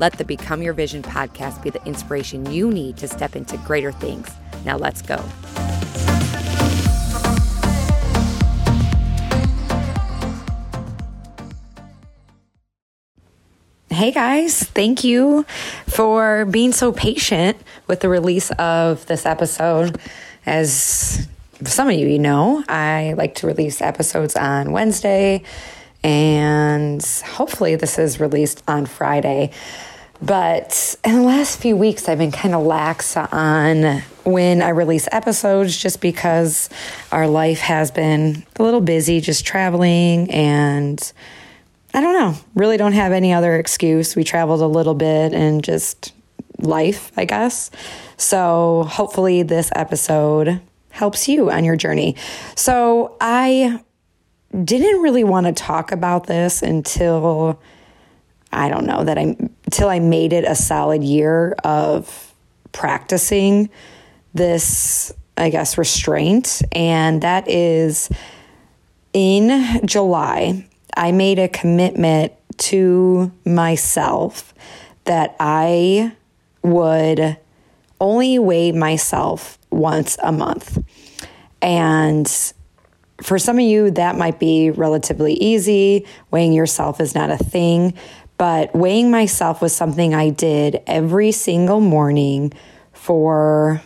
Let the Become Your Vision podcast be the inspiration you need to step into greater things. Now, let's go. Hey guys, thank you for being so patient with the release of this episode. As some of you, you know, I like to release episodes on Wednesday and hopefully this is released on Friday. But in the last few weeks, I've been kind of lax on when I release episodes just because our life has been a little busy, just traveling and I don't know, really don't have any other excuse. We traveled a little bit and just life, I guess. So hopefully, this episode helps you on your journey. So I didn't really want to talk about this until I don't know that I until I made it a solid year of practicing this I guess restraint and that is in July I made a commitment to myself that I would only weigh myself once a month. And for some of you, that might be relatively easy. Weighing yourself is not a thing, but weighing myself was something I did every single morning for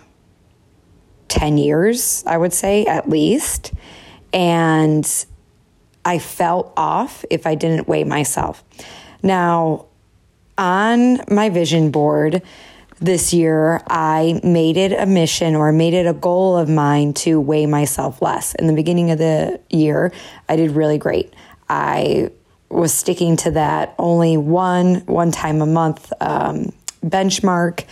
10 years, I would say at least. And I felt off if I didn't weigh myself. Now, on my vision board, this year, I made it a mission or made it a goal of mine to weigh myself less. In the beginning of the year, I did really great. I was sticking to that only one one time a month um, benchmark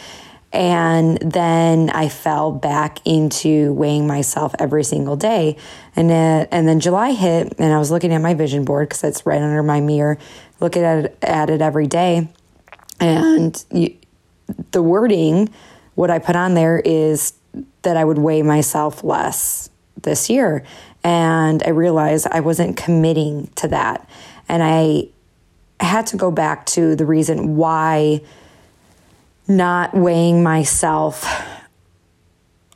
and then I fell back into weighing myself every single day. And then, and then July hit, and I was looking at my vision board because it's right under my mirror, looking at it, at it every day. And you, the wording, what I put on there is that I would weigh myself less this year. And I realized I wasn't committing to that. And I had to go back to the reason why not weighing myself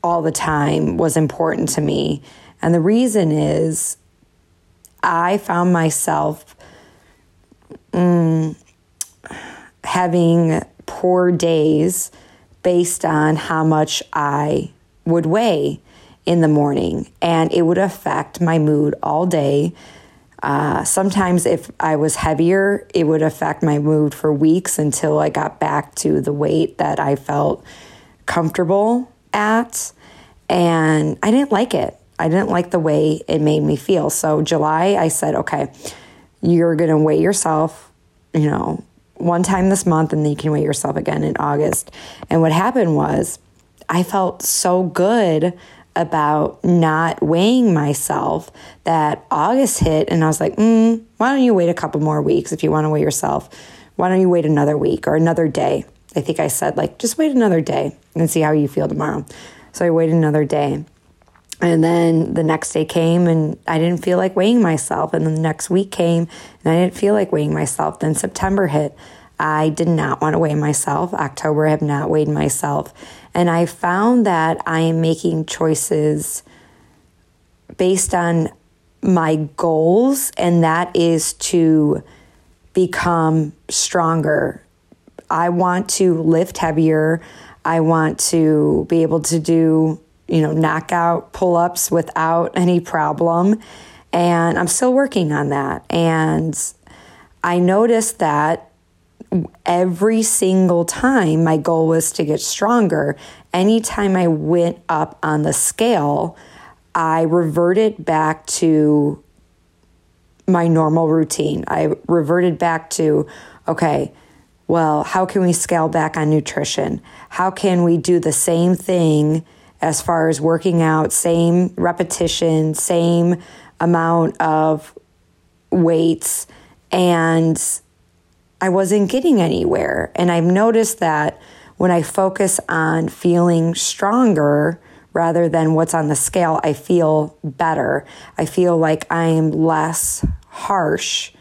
all the time was important to me. And the reason is I found myself mm, having poor days based on how much I would weigh in the morning, and it would affect my mood all day. Uh, sometimes, if I was heavier, it would affect my mood for weeks until I got back to the weight that I felt comfortable at. And I didn't like it. I didn't like the way it made me feel. So, July, I said, okay, you're going to weigh yourself, you know, one time this month and then you can weigh yourself again in August. And what happened was I felt so good about not weighing myself that August hit and I was like, mm, why don't you wait a couple more weeks if you want to weigh yourself? Why don't you wait another week or another day? I think I said, like, just wait another day and see how you feel tomorrow. So I waited another day. And then the next day came and I didn't feel like weighing myself. And then the next week came and I didn't feel like weighing myself. Then September hit. I did not want to weigh myself. October, I have not weighed myself. And I found that I am making choices based on my goals, and that is to become stronger. I want to lift heavier. I want to be able to do you know, knockout pull ups without any problem. And I'm still working on that. And I noticed that every single time my goal was to get stronger, anytime I went up on the scale, I reverted back to my normal routine. I reverted back to, okay, well, how can we scale back on nutrition? How can we do the same thing as far as working out, same repetition, same amount of weights? And I wasn't getting anywhere. And I've noticed that when I focus on feeling stronger rather than what's on the scale, I feel better. I feel like I'm less harsh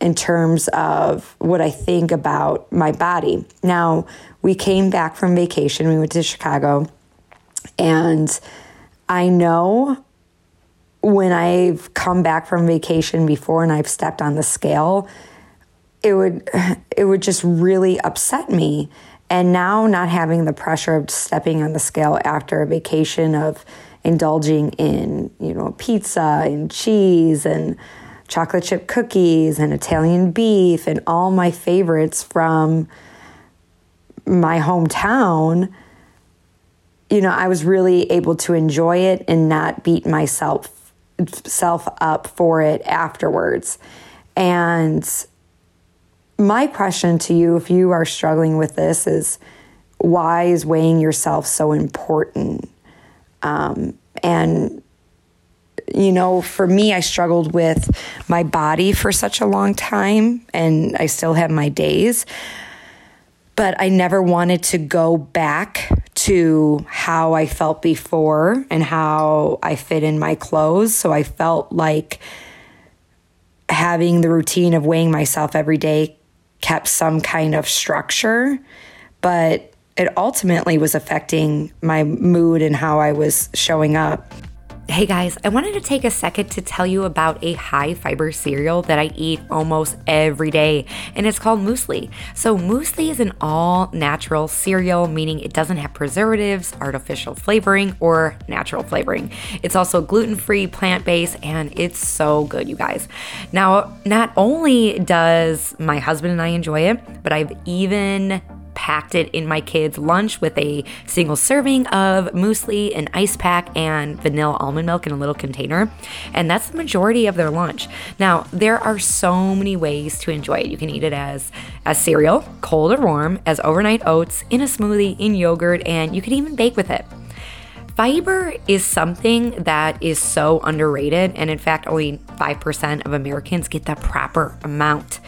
in terms of what I think about my body. Now, we came back from vacation, we went to Chicago, and I know when I've come back from vacation before and I've stepped on the scale, it would it would just really upset me. And now not having the pressure of stepping on the scale after a vacation of indulging in, you know, pizza and cheese and chocolate chip cookies and Italian beef and all my favorites from my hometown, you know, I was really able to enjoy it and not beat myself self up for it afterwards. And my question to you if you are struggling with this is why is weighing yourself so important? Um, and you know, for me, I struggled with my body for such a long time, and I still have my days. But I never wanted to go back to how I felt before and how I fit in my clothes. So I felt like having the routine of weighing myself every day kept some kind of structure, but it ultimately was affecting my mood and how I was showing up. Hey guys, I wanted to take a second to tell you about a high fiber cereal that I eat almost every day, and it's called muesli. So, muesli is an all natural cereal, meaning it doesn't have preservatives, artificial flavoring, or natural flavoring. It's also gluten free, plant based, and it's so good, you guys. Now, not only does my husband and I enjoy it, but I've even packed it in my kids' lunch with a single serving of muesli, an ice pack, and vanilla almond milk in a little container. And that's the majority of their lunch. Now, there are so many ways to enjoy it. You can eat it as as cereal, cold or warm, as overnight oats, in a smoothie, in yogurt, and you can even bake with it. Fiber is something that is so underrated, and in fact, only 5% of Americans get the proper amount.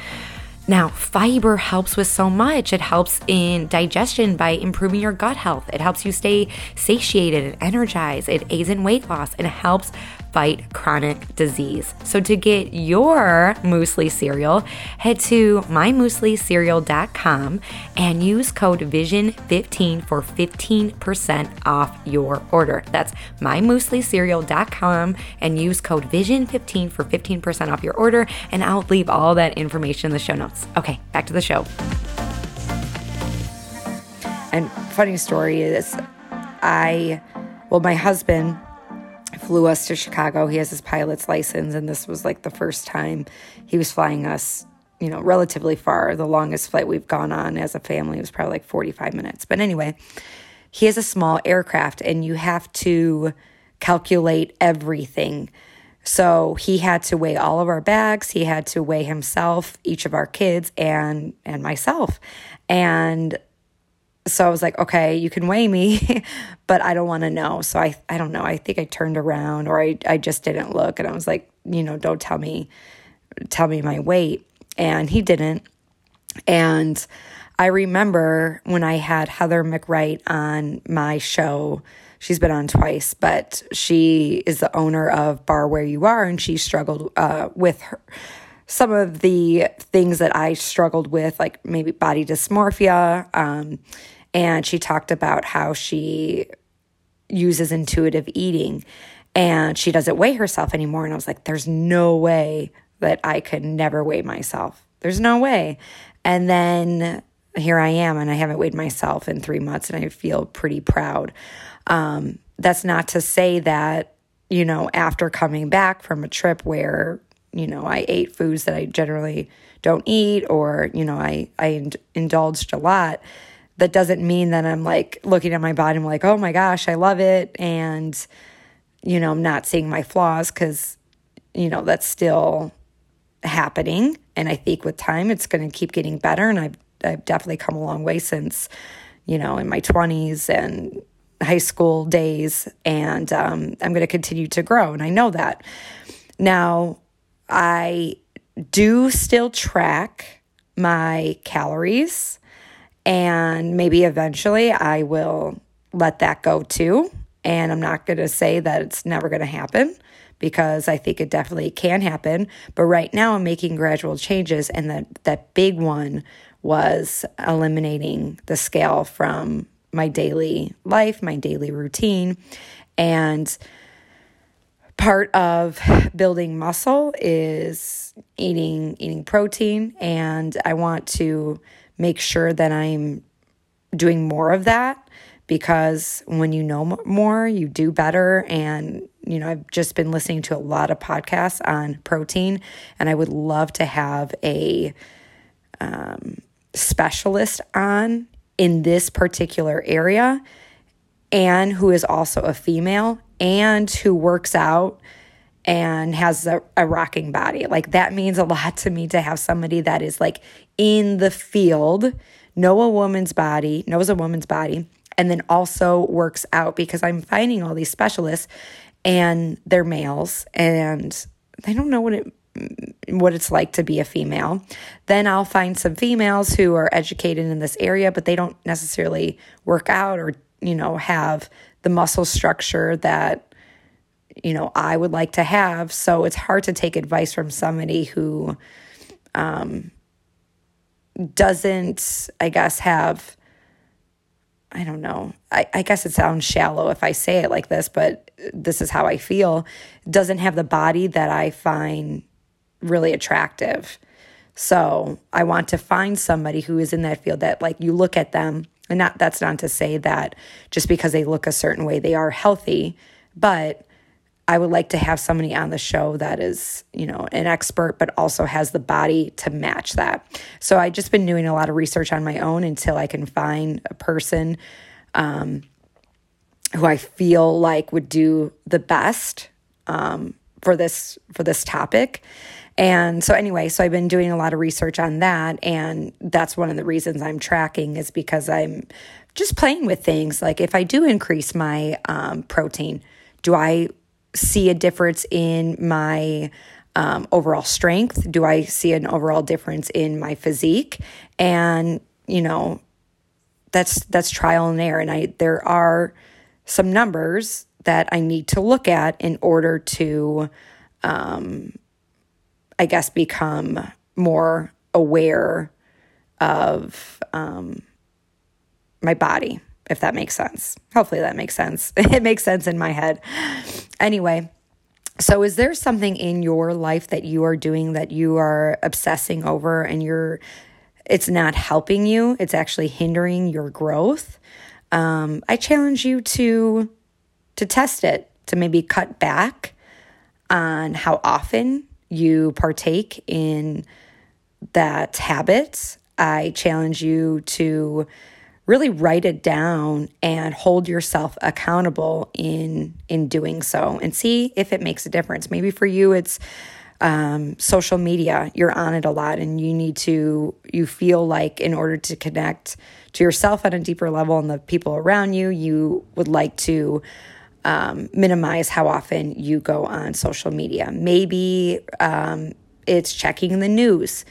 Now, fiber helps with so much. It helps in digestion by improving your gut health. It helps you stay satiated and energized. It aids in weight loss and helps fight chronic disease. So to get your muesli cereal, head to mymueslicereal.com and use code VISION15 for 15% off your order. That's mymueslicereal.com and use code VISION15 for 15% off your order and I'll leave all that information in the show notes. Okay, back to the show. And funny story is I well my husband flew us to Chicago. He has his pilot's license, and this was like the first time he was flying us, you know, relatively far. The longest flight we've gone on as a family was probably like 45 minutes. But anyway, he has a small aircraft, and you have to calculate everything. So he had to weigh all of our bags. He had to weigh himself, each of our kids, and and myself. And so I was like, okay, you can weigh me, but I don't want to know. So I, I don't know. I think I turned around or I, I just didn't look. And I was like, you know, don't tell me, tell me my weight. And he didn't. And I remember when I had Heather McWright on my show, she's been on twice, but she is the owner of Bar Where You Are, and she struggled uh, with her some of the things that I struggled with, like maybe body dysmorphia, um, and she talked about how she uses intuitive eating and she doesn't weigh herself anymore. And I was like, there's no way that I could never weigh myself. There's no way. And then here I am, and I haven't weighed myself in three months, and I feel pretty proud. Um, that's not to say that, you know, after coming back from a trip where, you know, I ate foods that I generally don't eat, or, you know, I, I indulged a lot that doesn't mean that I'm like looking at my body, I'm like, oh my gosh, I love it. And, you know, I'm not seeing my flaws because, you know, that's still happening. And I think with time, it's going to keep getting better. And I've I've definitely come a long way since, you know, in my 20s and high school days. And um, I'm going to continue to grow. And I know that. Now, I do still track my calories. And maybe eventually I will let that go too. And I'm not going to say that it's never going to happen because I think it definitely can happen. But right now, I'm making gradual changes, and that, that big one was eliminating the scale from my daily life, my daily routine. And part of building muscle is eating eating protein and I want to make sure that I'm doing more of that because when you know more, you do better. And, you know, I've just been listening to a lot of podcasts on protein, and I would love to have a um, specialist on in this particular area and who is also a female and who works out and has a, a, rocking body. Like that means a lot to me to have somebody that is like in the field, know a woman's body, knows a woman's body, and then also works out because I'm finding all these specialists and they're males and they don't know what it what it's like to be a female. Then I'll find some females who are educated in this area but they don't necessarily work out or you know have the muscle structure that you know I would like to have. So it's hard to take advice from somebody who um doesn't I guess have I don't know. I, I guess it sounds shallow if I say it like this, but this is how I feel. Doesn't have the body that I find really attractive. So I want to find somebody who is in that field that, like, you look at them, and not that's not to say that just because they look a certain way, they are healthy, but I would like to have somebody on the show that is, you know, an expert, but also has the body to match that. So I've just been doing a lot of research on my own until I can find a person um, who I feel like would do the best um, for this for this topic. And so anyway, so I've been doing a lot of research on that, and that's one of the reasons I'm tracking is because I'm just playing with things. Like if I do increase my um, protein, do I see a difference in my um, overall strength? Do I see an overall difference in my physique? And you know, that's that's trial and error. And I there are some numbers that I need to look at in order to, um, I guess, become more aware of um, my body if that makes sense. Hopefully that makes sense. it makes sense in my head. Anyway, so is there something in your life that you are doing that you are obsessing over and you're it's not helping you, it's actually hindering your growth? Um, I challenge you to to test it, to maybe cut back on how often you partake in that habit. I challenge you to really write it down and hold yourself accountable in in doing so and see if it makes a difference. Maybe for you it's um, social media. You're on it a lot and you need to you feel like in order to connect to yourself at a deeper level and the people around you you would like to um, minimize how often you go on social media. Maybe um, it's checking the news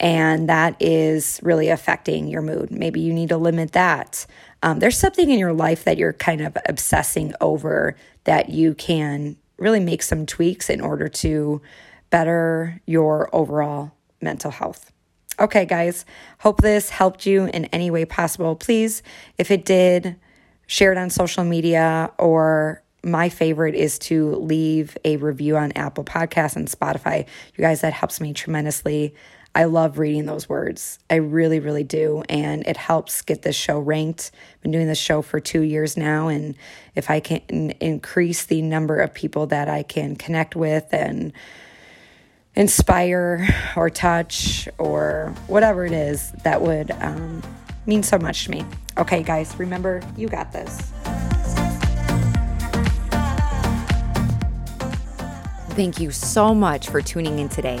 and that is really affecting your mood. Maybe you need to limit that. Um, there's something in your life that you're kind of obsessing over that you can really make some tweaks in order to better your overall mental health. Okay, guys, hope this helped you in any way possible. Please, if it did, share it on social media or my favorite is to leave a review on Apple Podcasts and Spotify. You guys, that helps me tremendously. I love reading those words. I really, really do. And it helps get this show ranked. I've been doing this show for two years now. And if I can increase the number of people that I can connect with and inspire or touch or whatever it is, that would um, mean so much to me. Okay, guys, remember, you got this. Thank you so much for tuning in today.